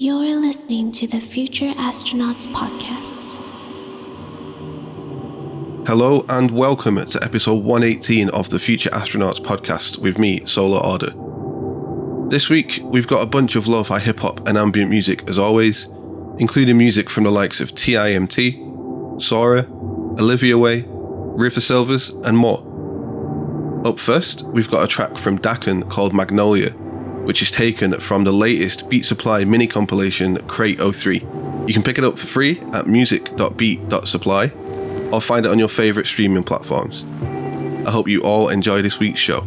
You're listening to the Future Astronauts Podcast. Hello and welcome to episode 118 of the Future Astronauts Podcast with me, Solar Order. This week, we've got a bunch of lo fi hip hop and ambient music as always, including music from the likes of TIMT, Sora, Olivia Way, River Silvers, and more. Up first, we've got a track from Dakan called Magnolia, which is taken from the latest Beat Supply mini compilation Crate 03. You can pick it up for free at music.beat.supply or find it on your favourite streaming platforms. I hope you all enjoy this week's show.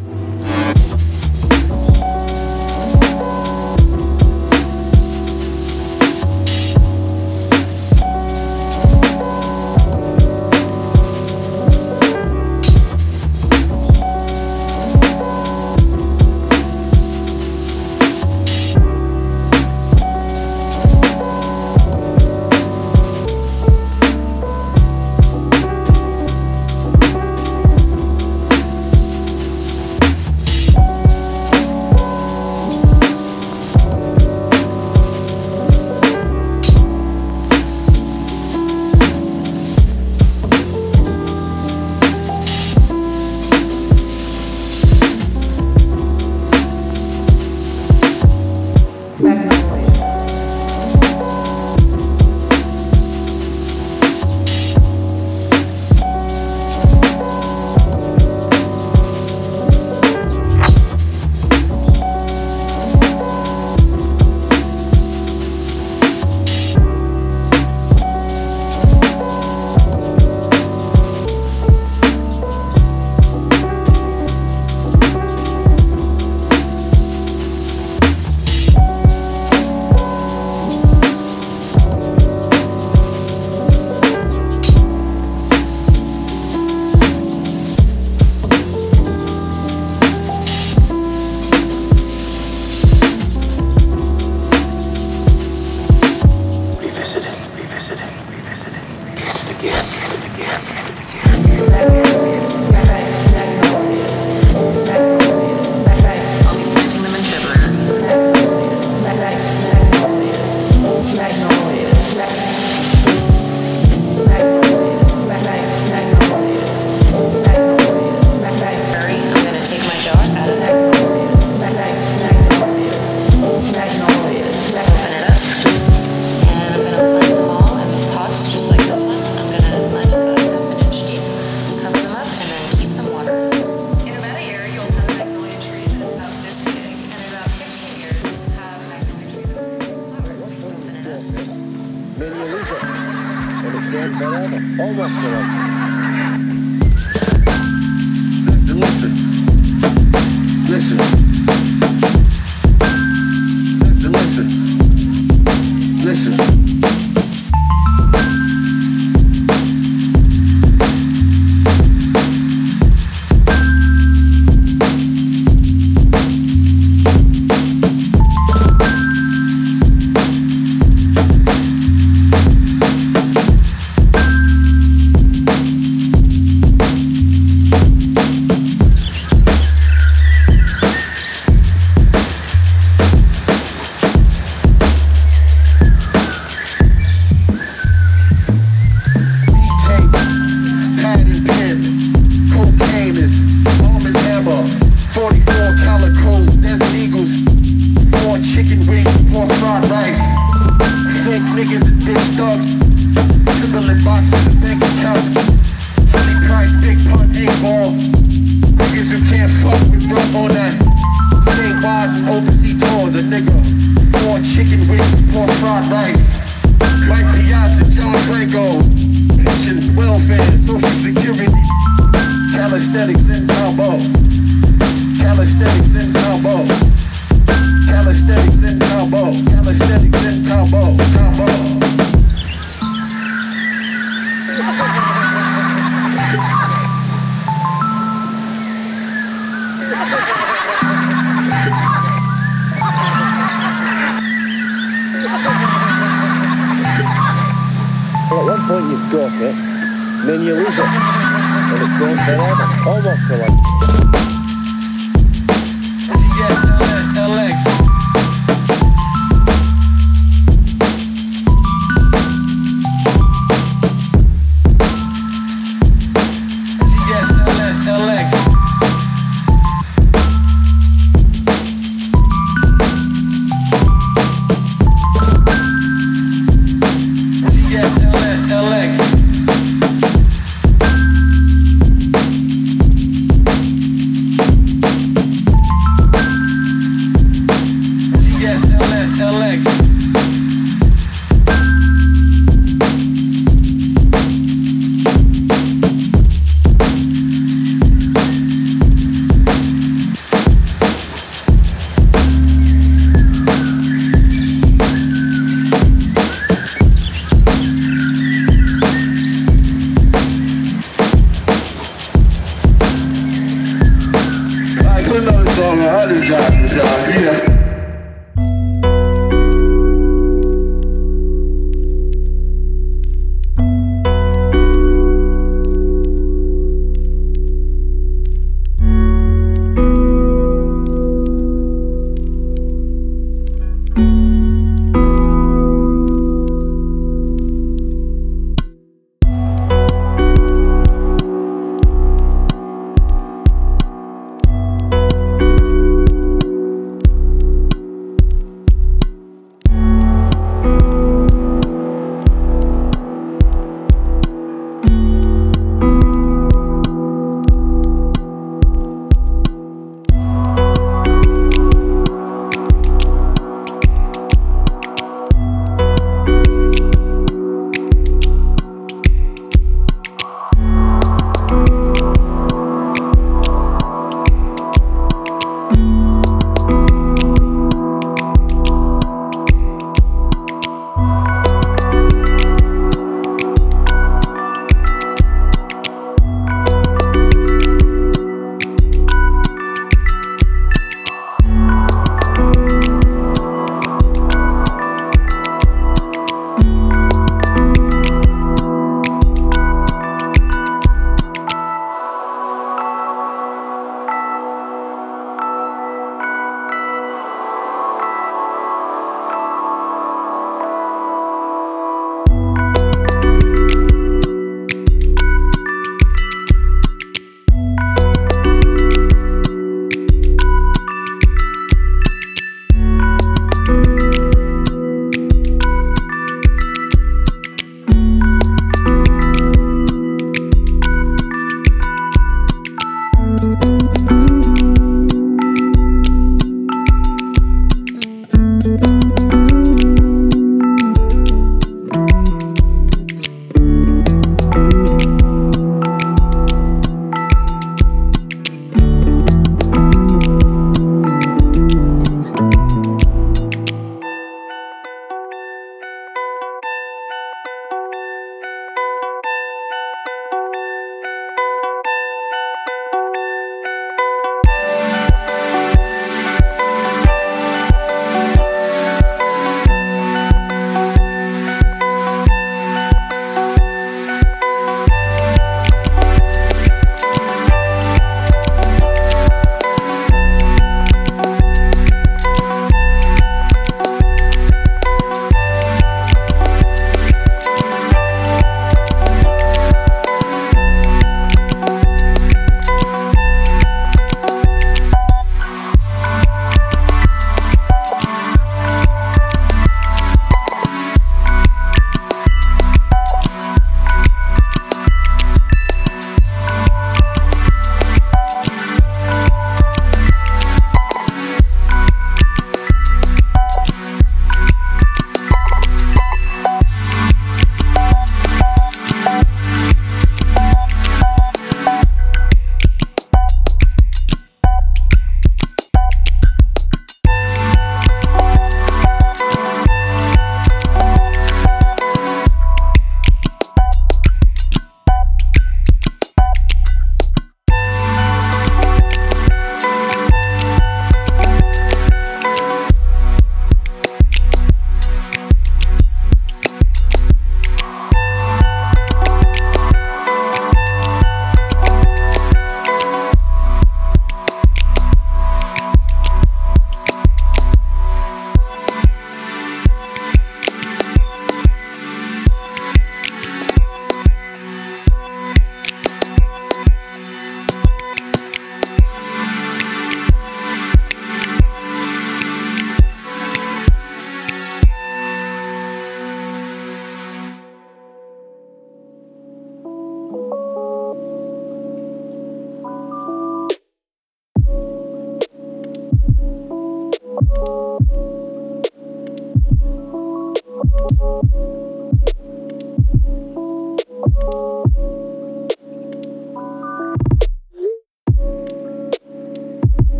Niggas and bitch dogs, Timberland boxes and bank accounts, honey price, big pun, eight ball, niggas who can't fuck with bro on that, stay wide and overseas tours, a nigga, four chicken wings, four fried rice. Mike Piazza, John Franco, pension, welfare, social security, calisthenics and combo, calisthenics and combo, calisthenics and combo, calisthenics and combo, combo. Well, at one point you've got it, then you lose it. And it's gone forever. Almost forever. GSLS LX.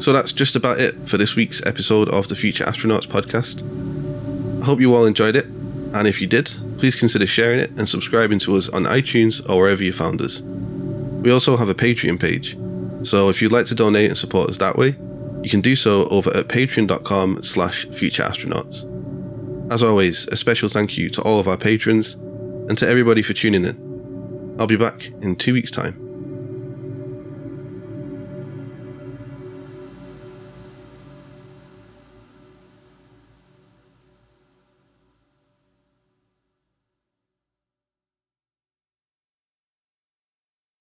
So that's just about it for this week's episode of the Future Astronauts podcast. I hope you all enjoyed it, and if you did, please consider sharing it and subscribing to us on iTunes or wherever you found us. We also have a Patreon page, so if you'd like to donate and support us that way, you can do so over at patreon.com slash futureastronauts. As always, a special thank you to all of our patrons and to everybody for tuning in. I'll be back in two weeks' time.